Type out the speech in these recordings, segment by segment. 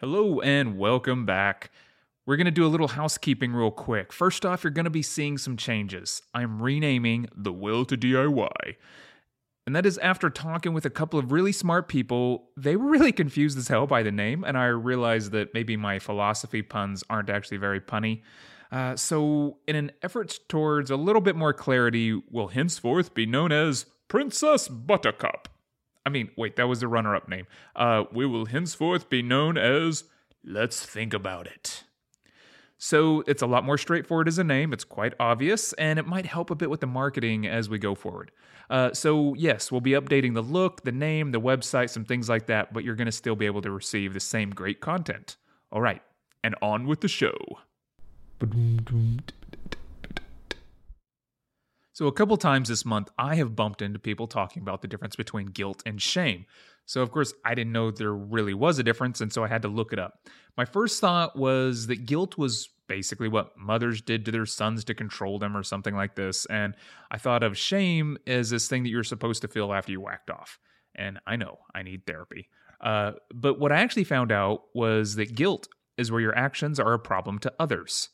Hello and welcome back. We're going to do a little housekeeping real quick. First off, you're going to be seeing some changes. I'm renaming The Will to DIY. And that is after talking with a couple of really smart people. They were really confused as hell by the name, and I realized that maybe my philosophy puns aren't actually very punny. Uh, so, in an effort towards a little bit more clarity, we'll henceforth be known as Princess Buttercup. I mean, wait, that was the runner up name. Uh, we will henceforth be known as Let's Think About It. So it's a lot more straightforward as a name. It's quite obvious, and it might help a bit with the marketing as we go forward. Uh, so, yes, we'll be updating the look, the name, the website, some things like that, but you're going to still be able to receive the same great content. All right, and on with the show. So, a couple times this month, I have bumped into people talking about the difference between guilt and shame. So, of course, I didn't know there really was a difference, and so I had to look it up. My first thought was that guilt was basically what mothers did to their sons to control them or something like this. And I thought of shame as this thing that you're supposed to feel after you whacked off. And I know I need therapy. Uh, but what I actually found out was that guilt is where your actions are a problem to others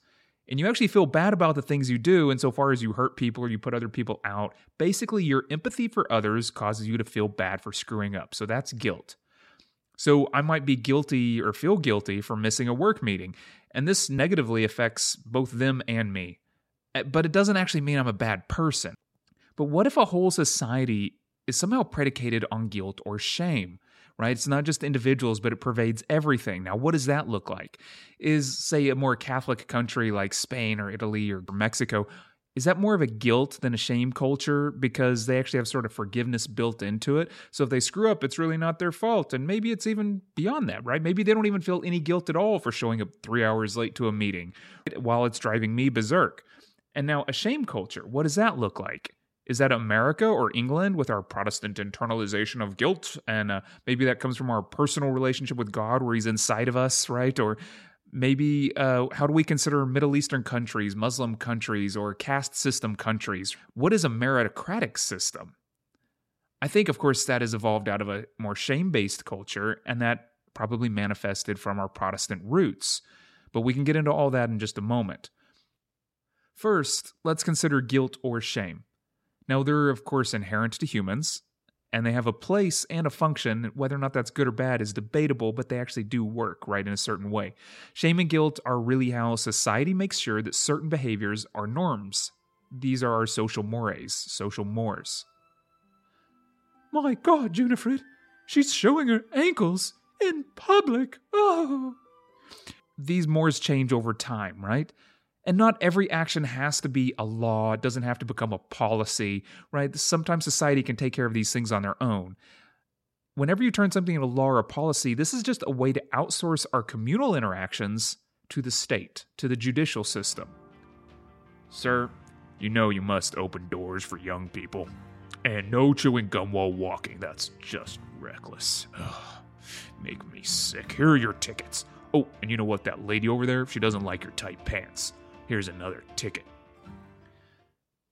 and you actually feel bad about the things you do insofar as you hurt people or you put other people out. Basically, your empathy for others causes you to feel bad for screwing up. So that's guilt. So I might be guilty or feel guilty for missing a work meeting, and this negatively affects both them and me. Eh, but it doesn't actually mean I'm a bad person. But what if a whole society is somehow predicated on guilt or shame? Right? It's not just individuals, but it pervades everything. Now, what does that look like? Is, say, a more Catholic country like Spain or Italy or Mexico, is that more of a guilt than a shame culture because they actually have sort of forgiveness built into it? So if they screw up, it's really not their fault. And maybe it's even beyond that, right? Maybe they don't even feel any guilt at all for showing up three hours late to a meeting while it's driving me berserk. And now, a shame culture, what does that look like? Is that America or England with our Protestant internalization of guilt? And uh, maybe that comes from our personal relationship with God where He's inside of us, right? Or maybe uh, how do we consider Middle Eastern countries, Muslim countries, or caste system countries? What is a meritocratic system? I think, of course, that has evolved out of a more shame based culture, and that probably manifested from our Protestant roots. But we can get into all that in just a moment. First, let's consider guilt or shame. Now, they're, of course, inherent to humans, and they have a place and a function. Whether or not that's good or bad is debatable, but they actually do work, right, in a certain way. Shame and guilt are really how society makes sure that certain behaviors are norms. These are our social mores, social mores. My God, Junifred, she's showing her ankles in public. Oh. These mores change over time, right? And not every action has to be a law, it doesn't have to become a policy, right? Sometimes society can take care of these things on their own. Whenever you turn something into law or policy, this is just a way to outsource our communal interactions to the state, to the judicial system. Sir, you know you must open doors for young people. And no chewing gum while walking. That's just reckless. Ugh, make me sick. Here are your tickets. Oh, and you know what? That lady over there, she doesn't like your tight pants. Here's another ticket.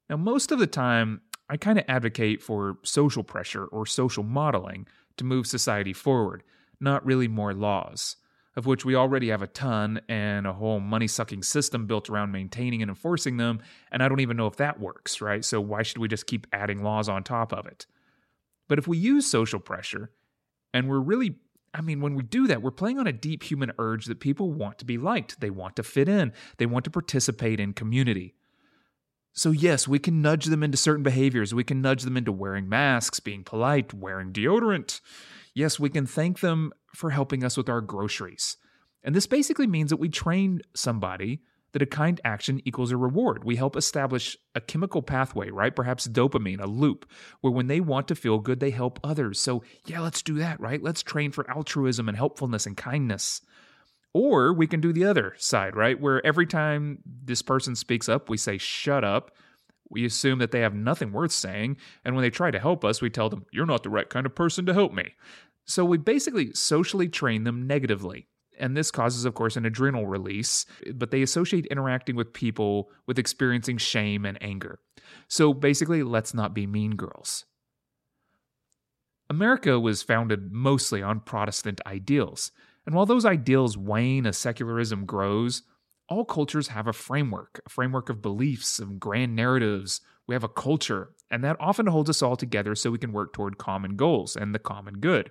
Now, most of the time, I kind of advocate for social pressure or social modeling to move society forward, not really more laws, of which we already have a ton and a whole money sucking system built around maintaining and enforcing them, and I don't even know if that works, right? So why should we just keep adding laws on top of it? But if we use social pressure, and we're really I mean, when we do that, we're playing on a deep human urge that people want to be liked. They want to fit in. They want to participate in community. So, yes, we can nudge them into certain behaviors. We can nudge them into wearing masks, being polite, wearing deodorant. Yes, we can thank them for helping us with our groceries. And this basically means that we train somebody that a kind action equals a reward. We help establish a chemical pathway, right? Perhaps dopamine, a loop, where when they want to feel good, they help others. So, yeah, let's do that, right? Let's train for altruism and helpfulness and kindness. Or we can do the other side, right? Where every time this person speaks up, we say, shut up. We assume that they have nothing worth saying. And when they try to help us, we tell them, you're not the right kind of person to help me. So we basically socially train them negatively. And this causes, of course, an adrenal release, but they associate interacting with people with experiencing shame and anger. So basically, let's not be mean girls. America was founded mostly on Protestant ideals, and while those ideals wane as secularism grows, all cultures have a framework, a framework of beliefs, of grand narratives. We have a culture, and that often holds us all together so we can work toward common goals and the common good.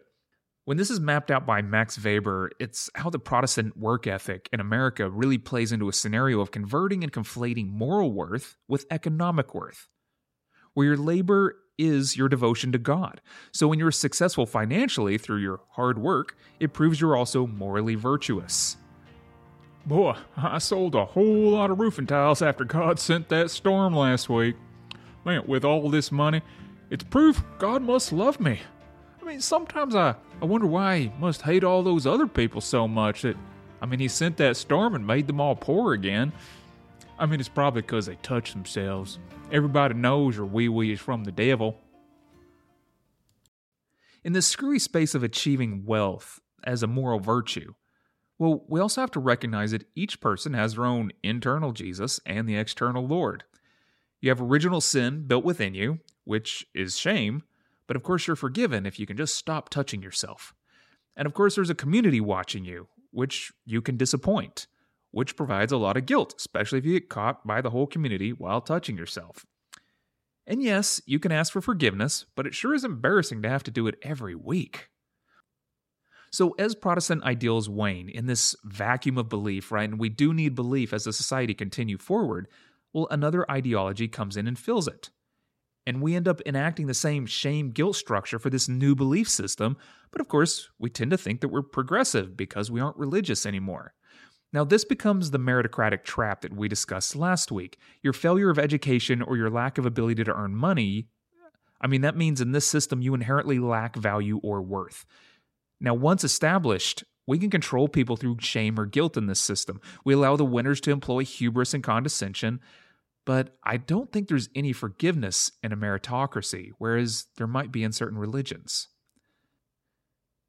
When this is mapped out by Max Weber, it's how the Protestant work ethic in America really plays into a scenario of converting and conflating moral worth with economic worth, where your labor is your devotion to God. So when you're successful financially through your hard work, it proves you're also morally virtuous. Boy, I sold a whole lot of roofing tiles after God sent that storm last week. Man, with all this money, it's proof God must love me. I mean, sometimes I, I wonder why he must hate all those other people so much that, I mean, he sent that storm and made them all poor again. I mean, it's probably because they touched themselves. Everybody knows your wee wee is from the devil. In the screwy space of achieving wealth as a moral virtue, well, we also have to recognize that each person has their own internal Jesus and the external Lord. You have original sin built within you, which is shame, but of course you're forgiven if you can just stop touching yourself. And of course, there's a community watching you, which you can disappoint, which provides a lot of guilt, especially if you get caught by the whole community while touching yourself. And yes, you can ask for forgiveness, but it sure is embarrassing to have to do it every week. So, as Protestant ideals wane in this vacuum of belief, right, and we do need belief as a society continue forward, well, another ideology comes in and fills it. And we end up enacting the same shame guilt structure for this new belief system, but of course, we tend to think that we're progressive because we aren't religious anymore. Now, this becomes the meritocratic trap that we discussed last week. Your failure of education or your lack of ability to earn money, I mean, that means in this system you inherently lack value or worth. Now, once established, we can control people through shame or guilt in this system. We allow the winners to employ hubris and condescension, but I don't think there's any forgiveness in a meritocracy, whereas there might be in certain religions.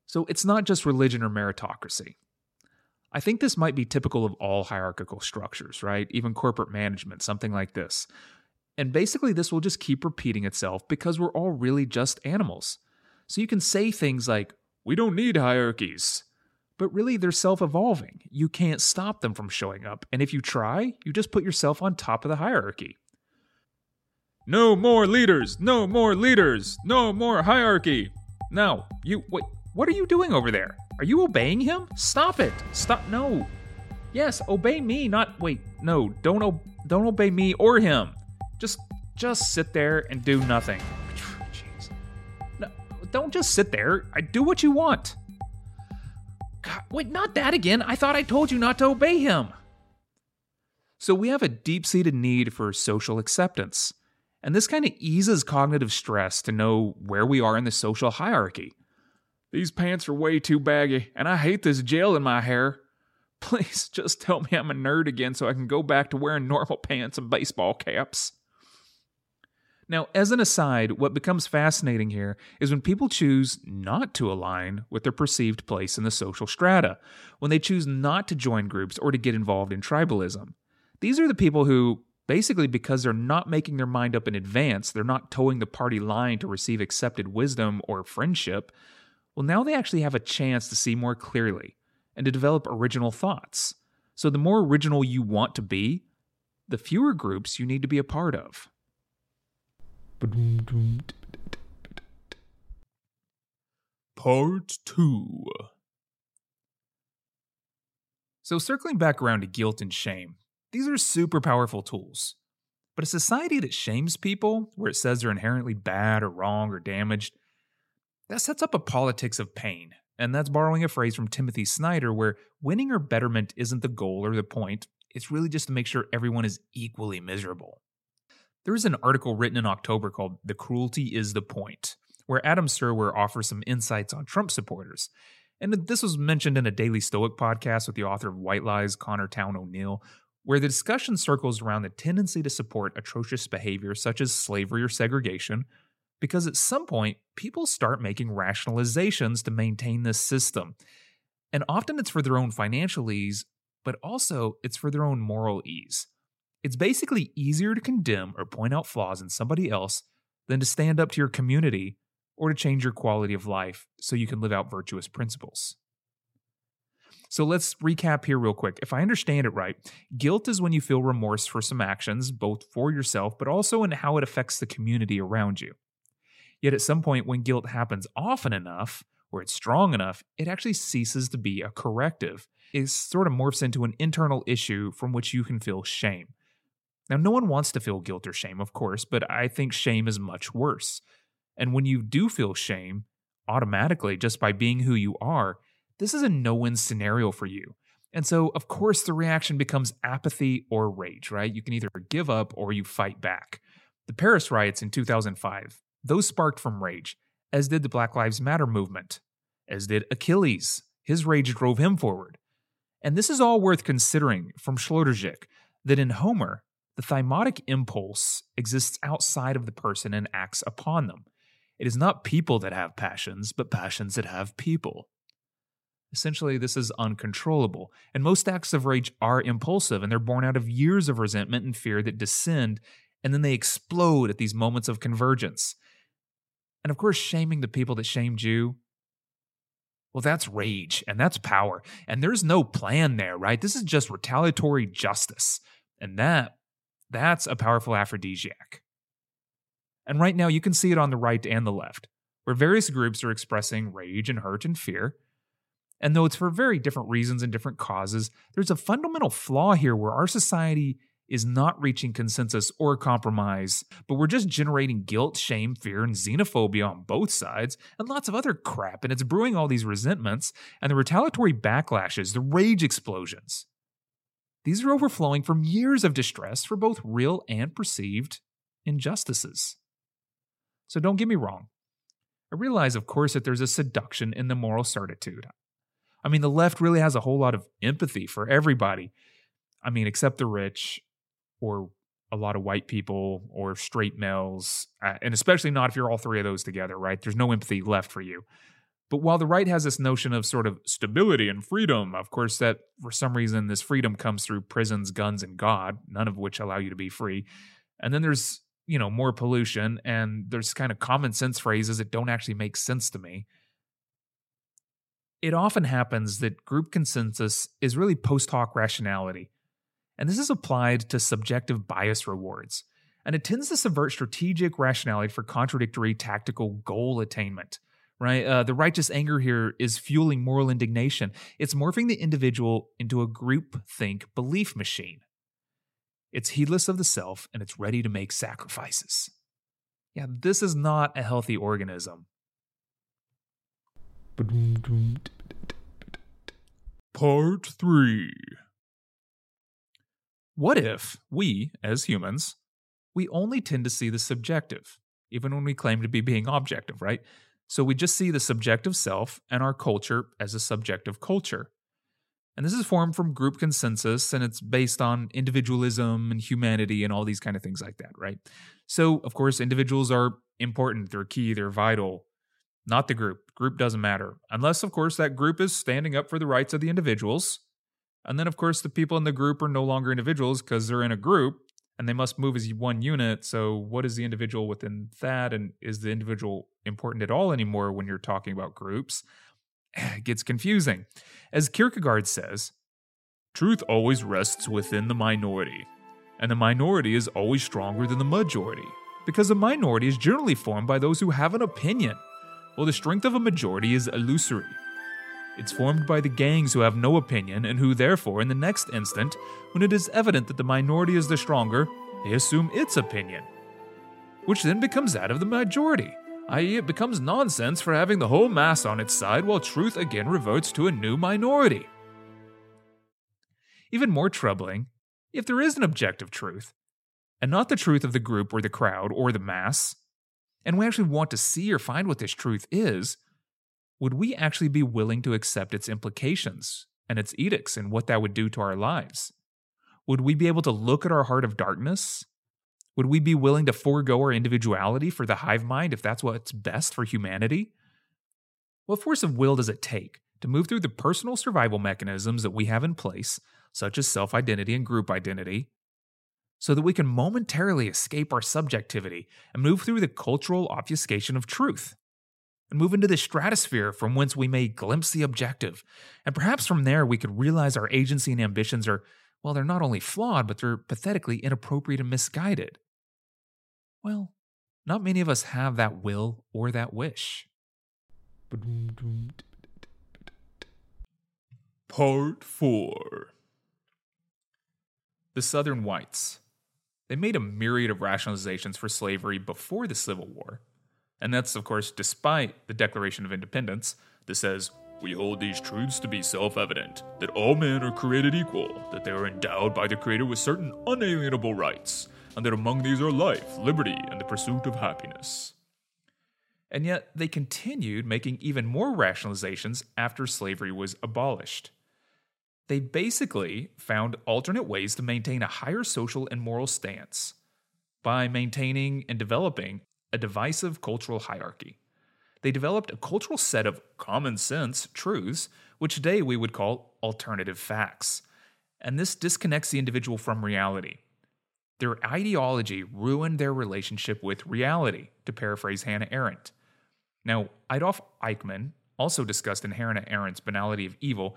So it's not just religion or meritocracy. I think this might be typical of all hierarchical structures, right? Even corporate management, something like this. And basically, this will just keep repeating itself because we're all really just animals. So you can say things like, we don't need hierarchies. But really, they're self evolving. You can't stop them from showing up. And if you try, you just put yourself on top of the hierarchy. No more leaders! No more leaders! No more hierarchy! Now, you. Wait, what are you doing over there? Are you obeying him? Stop it! Stop. No. Yes, obey me, not. Wait, no, don't, o- don't obey me or him. Just, just sit there and do nothing. Jeez. No, don't just sit there. I do what you want. God, wait, not that again. I thought I told you not to obey him. So we have a deep seated need for social acceptance. And this kind of eases cognitive stress to know where we are in the social hierarchy. These pants are way too baggy, and I hate this gel in my hair. Please just tell me I'm a nerd again so I can go back to wearing normal pants and baseball caps. Now, as an aside, what becomes fascinating here is when people choose not to align with their perceived place in the social strata, when they choose not to join groups or to get involved in tribalism. These are the people who, basically, because they're not making their mind up in advance, they're not toeing the party line to receive accepted wisdom or friendship, well, now they actually have a chance to see more clearly and to develop original thoughts. So, the more original you want to be, the fewer groups you need to be a part of. Part 2 So, circling back around to guilt and shame, these are super powerful tools. But a society that shames people, where it says they're inherently bad or wrong or damaged, that sets up a politics of pain. And that's borrowing a phrase from Timothy Snyder, where winning or betterment isn't the goal or the point, it's really just to make sure everyone is equally miserable. There is an article written in October called The Cruelty is the Point, where Adam Serwer offers some insights on Trump supporters. And this was mentioned in a Daily Stoic podcast with the author of White Lies, Connor Towne O'Neill, where the discussion circles around the tendency to support atrocious behavior such as slavery or segregation, because at some point, people start making rationalizations to maintain this system. And often it's for their own financial ease, but also it's for their own moral ease. It's basically easier to condemn or point out flaws in somebody else than to stand up to your community or to change your quality of life so you can live out virtuous principles. So let's recap here real quick. If I understand it right, guilt is when you feel remorse for some actions, both for yourself, but also in how it affects the community around you. Yet at some point, when guilt happens often enough, or it's strong enough, it actually ceases to be a corrective. It sort of morphs into an internal issue from which you can feel shame. Now, no one wants to feel guilt or shame, of course, but I think shame is much worse. And when you do feel shame, automatically, just by being who you are, this is a no win scenario for you. And so, of course, the reaction becomes apathy or rage, right? You can either give up or you fight back. The Paris riots in 2005, those sparked from rage, as did the Black Lives Matter movement, as did Achilles. His rage drove him forward. And this is all worth considering from Sloterdijk that in Homer, the thymotic impulse exists outside of the person and acts upon them. It is not people that have passions, but passions that have people. Essentially, this is uncontrollable, and most acts of rage are impulsive and they're born out of years of resentment and fear that descend, and then they explode at these moments of convergence. And of course, shaming the people that shamed you, well, that's rage and that's power. And there's no plan there, right? This is just retaliatory justice. And that, that's a powerful aphrodisiac. And right now, you can see it on the right and the left, where various groups are expressing rage and hurt and fear. And though it's for very different reasons and different causes, there's a fundamental flaw here where our society is not reaching consensus or compromise, but we're just generating guilt, shame, fear, and xenophobia on both sides, and lots of other crap. And it's brewing all these resentments and the retaliatory backlashes, the rage explosions. These are overflowing from years of distress for both real and perceived injustices. So don't get me wrong. I realize, of course, that there's a seduction in the moral certitude. I mean, the left really has a whole lot of empathy for everybody. I mean, except the rich or a lot of white people or straight males, uh, and especially not if you're all three of those together, right? There's no empathy left for you. But while the right has this notion of sort of stability and freedom, of course, that for some reason this freedom comes through prisons, guns, and God, none of which allow you to be free. And then there's, you know, more pollution, and there's kind of common sense phrases that don't actually make sense to me it often happens that group consensus is really post hoc rationality. And this is applied to subjective bias rewards. And it tends to subvert strategic rationality for contradictory tactical goal attainment. Right? Uh, the righteous anger here is fueling moral indignation. It's morphing the individual into a group think belief machine. It's heedless of the self and it's ready to make sacrifices. Yeah, this is not a healthy organism. Part 3 What if we, as humans, we only tend to see the subjective, even when we claim to be being objective, right? So we just see the subjective self and our culture as a subjective culture. And this is formed from group consensus and it's based on individualism and humanity and all these kind of things like that, right? So, of course, individuals are important, they're key, they're vital not the group. Group doesn't matter. Unless, of course, that group is standing up for the rights of the individuals. And then, of course, the people in the group are no longer individuals because they're in a group and they must move as one unit. So, what is the individual within that? And is the individual important at all anymore when you're talking about groups? It gets confusing. As Kierkegaard says, truth always rests within the minority, and the minority is always stronger than the majority because the minority is generally formed by those who have an opinion while the strength of a majority is illusory. It's formed by the gangs who have no opinion and who, therefore, in the next instant, when it is evident that the minority is the stronger, they assume its opinion, which then becomes that of the majority, i.e., it becomes nonsense for having the whole mass on its side while truth again reverts to a new minority. Even more troubling, if there is an objective truth, and not the truth of the group or the crowd or the mass, and we actually want to see or find what this truth is, would we actually be willing to accept its implications and its edicts and what that would do to our lives? Would we be able to look at our heart of darkness? Would we be willing to forego our individuality for the hive mind if that's what's best for humanity? What force of will does it take to move through the personal survival mechanisms that we have in place, such as self identity and group identity, so that we can momentarily escape our subjectivity and move through the cultural obfuscation of truth. And move into the stratosphere from whence we may glimpse the objective. And perhaps from there we could realize our agency and ambitions are, well, they're not only flawed, but they're pathetically inappropriate and misguided. Well, not many of us have that will or that wish. Part 4 The Southern whites. They made a myriad of rationalizations for slavery before the Civil War. And that's, of course, despite the Declaration of Independence that says, We hold these truths to be self evident that all men are created equal, that they are endowed by the Creator with certain unalienable rights, and that among these are life, liberty, and the pursuit of happiness. And yet they continued making even more rationalizations after slavery was abolished. They basically found alternate ways to maintain a higher social and moral stance by maintaining and developing a divisive cultural hierarchy. They developed a cultural set of common sense truths, which today we would call alternative facts. And this disconnects the individual from reality. Their ideology ruined their relationship with reality, to paraphrase Hannah Arendt. Now, Adolf Eichmann also discussed in Hannah Arendt's Banality of Evil.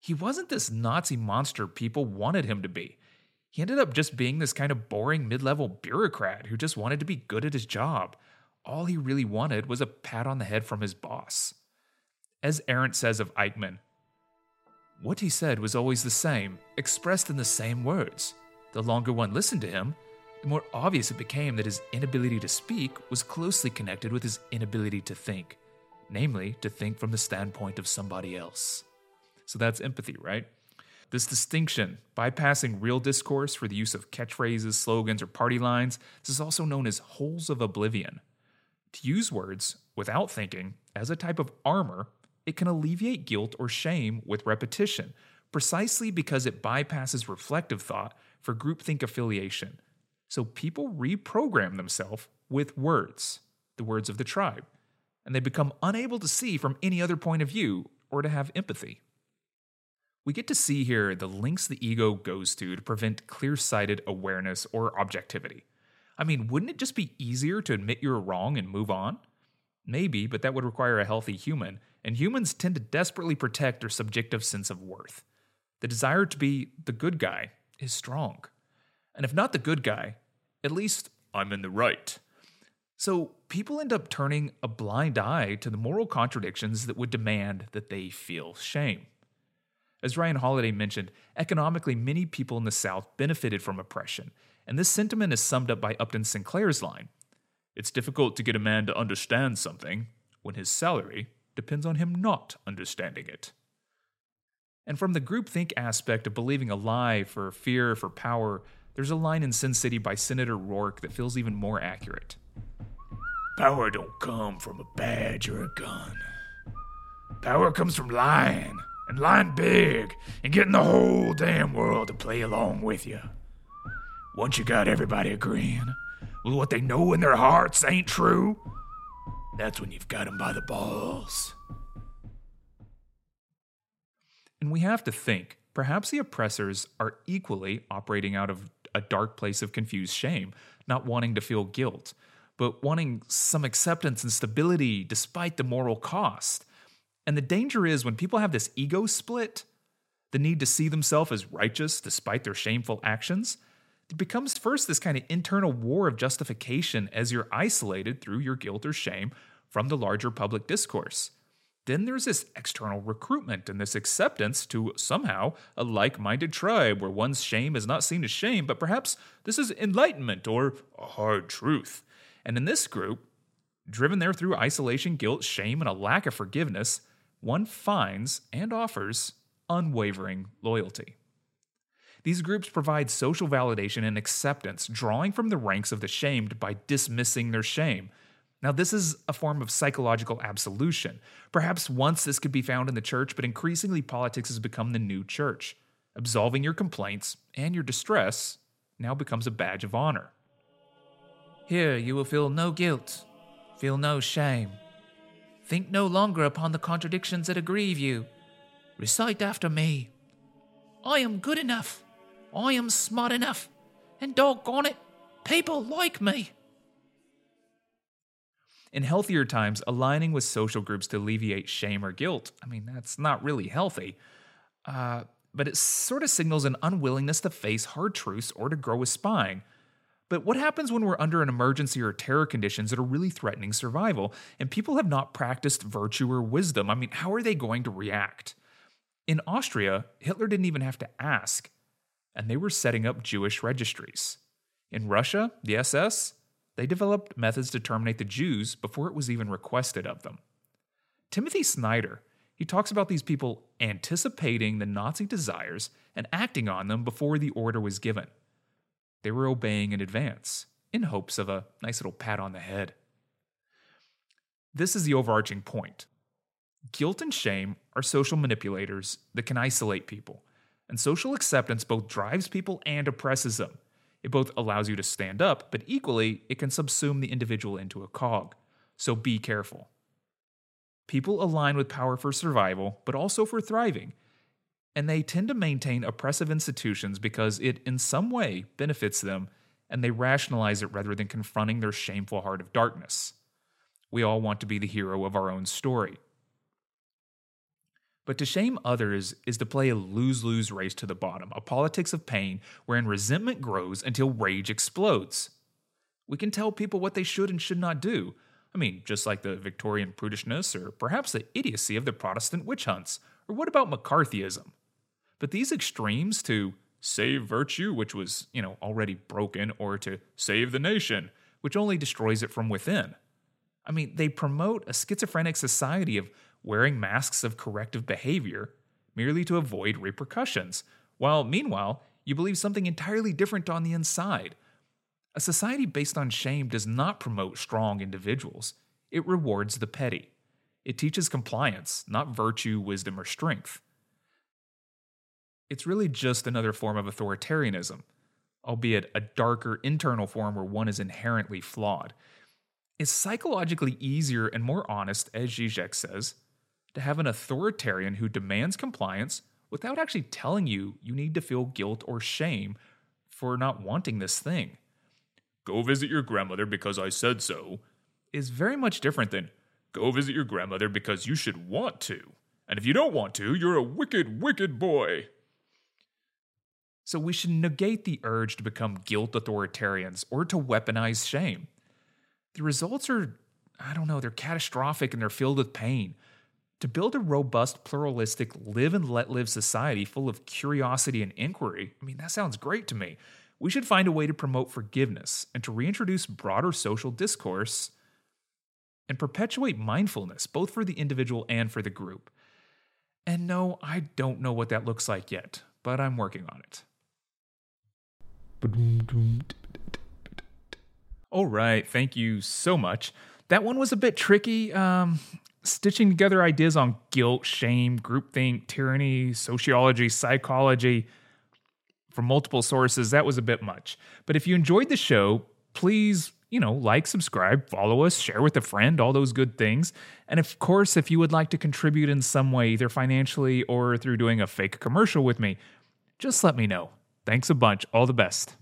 He wasn't this Nazi monster people wanted him to be. He ended up just being this kind of boring mid level bureaucrat who just wanted to be good at his job. All he really wanted was a pat on the head from his boss. As Arendt says of Eichmann, what he said was always the same, expressed in the same words. The longer one listened to him, the more obvious it became that his inability to speak was closely connected with his inability to think, namely, to think from the standpoint of somebody else. So that's empathy, right? This distinction, bypassing real discourse for the use of catchphrases, slogans, or party lines, this is also known as holes of oblivion. To use words without thinking as a type of armor, it can alleviate guilt or shame with repetition, precisely because it bypasses reflective thought for groupthink affiliation. So people reprogram themselves with words, the words of the tribe, and they become unable to see from any other point of view or to have empathy. We get to see here the links the ego goes to to prevent clear sighted awareness or objectivity. I mean, wouldn't it just be easier to admit you're wrong and move on? Maybe, but that would require a healthy human, and humans tend to desperately protect their subjective sense of worth. The desire to be the good guy is strong. And if not the good guy, at least I'm in the right. So people end up turning a blind eye to the moral contradictions that would demand that they feel shame. As Ryan Holiday mentioned, economically, many people in the South benefited from oppression, and this sentiment is summed up by Upton Sinclair's line It's difficult to get a man to understand something when his salary depends on him not understanding it. And from the groupthink aspect of believing a lie for fear, for power, there's a line in Sin City by Senator Roark that feels even more accurate. Power don't come from a badge or a gun. Power comes from lying and lying big and getting the whole damn world to play along with you. Once you got everybody agreeing with what they know in their hearts ain't true, that's when you've got them by the balls. And we have to think perhaps the oppressors are equally operating out of a dark place of confused shame, not wanting to feel guilt, but wanting some acceptance and stability despite the moral cost. And the danger is when people have this ego split, the need to see themselves as righteous despite their shameful actions, it becomes first this kind of internal war of justification as you're isolated through your guilt or shame from the larger public discourse. Then there's this external recruitment and this acceptance to somehow a like minded tribe where one's shame is not seen as shame, but perhaps this is enlightenment or a hard truth. And in this group, driven there through isolation, guilt, shame, and a lack of forgiveness, one finds and offers unwavering loyalty. These groups provide social validation and acceptance, drawing from the ranks of the shamed by dismissing their shame. Now, this is a form of psychological absolution. Perhaps once this could be found in the church, but increasingly politics has become the new church. Absolving your complaints and your distress now becomes a badge of honor. Here you will feel no guilt, feel no shame. Think no longer upon the contradictions that aggrieve you. Recite after me I am good enough. I am smart enough. And doggone it, people like me. In healthier times, aligning with social groups to alleviate shame or guilt, I mean, that's not really healthy. Uh, but it sort of signals an unwillingness to face hard truths or to grow with spying. But what happens when we're under an emergency or terror conditions that are really threatening survival and people have not practiced virtue or wisdom? I mean, how are they going to react? In Austria, Hitler didn't even have to ask, and they were setting up Jewish registries. In Russia, the SS, they developed methods to terminate the Jews before it was even requested of them. Timothy Snyder, he talks about these people anticipating the Nazi desires and acting on them before the order was given. They were obeying in advance, in hopes of a nice little pat on the head. This is the overarching point. Guilt and shame are social manipulators that can isolate people, and social acceptance both drives people and oppresses them. It both allows you to stand up, but equally, it can subsume the individual into a cog. So be careful. People align with power for survival, but also for thriving, and they tend to maintain oppressive institutions because it in some way benefits them and they rationalize it rather than confronting their shameful heart of darkness. We all want to be the hero of our own story. But to shame others is to play a lose lose race to the bottom, a politics of pain wherein resentment grows until rage explodes. We can tell people what they should and should not do. I mean, just like the Victorian prudishness or perhaps the idiocy of the Protestant witch hunts. Or what about McCarthyism? But these extremes to save virtue, which was, you know, already broken, or to save the nation, which only destroys it from within. I mean, they promote a schizophrenic society of wearing masks of corrective behavior merely to avoid repercussions, while meanwhile, you believe something entirely different on the inside. A society based on shame does not promote strong individuals, it rewards the petty. It teaches compliance, not virtue, wisdom, or strength it's really just another form of authoritarianism, albeit a darker internal form where one is inherently flawed. It's psychologically easier and more honest, as Zizek says, to have an authoritarian who demands compliance without actually telling you you need to feel guilt or shame for not wanting this thing. Go visit your grandmother because I said so is very much different than go visit your grandmother because you should want to. And if you don't want to, you're a wicked, wicked boy. So we should negate the urge to become guilt authoritarians or to weaponize shame. The results are, I don't know, they're catastrophic and they're filled with pain. To build a robust, pluralistic, live and let live society full of curiosity and inquiry, I mean, that sounds great to me. We should find a way to promote forgiveness and to reintroduce broader social discourse and perpetuate mindfulness, both for the individual and for the group. And no, I don't know what that looks like yet, but I'm working on it. All right, thank you so much. That one was a bit tricky. Um, stitching together ideas on guilt, shame, groupthink, tyranny, sociology, psychology from multiple sources, that was a bit much. But if you enjoyed the show, please, you know, like, subscribe, follow us, share with a friend, all those good things. And of course, if you would like to contribute in some way, either financially or through doing a fake commercial with me, just let me know. Thanks a bunch. All the best.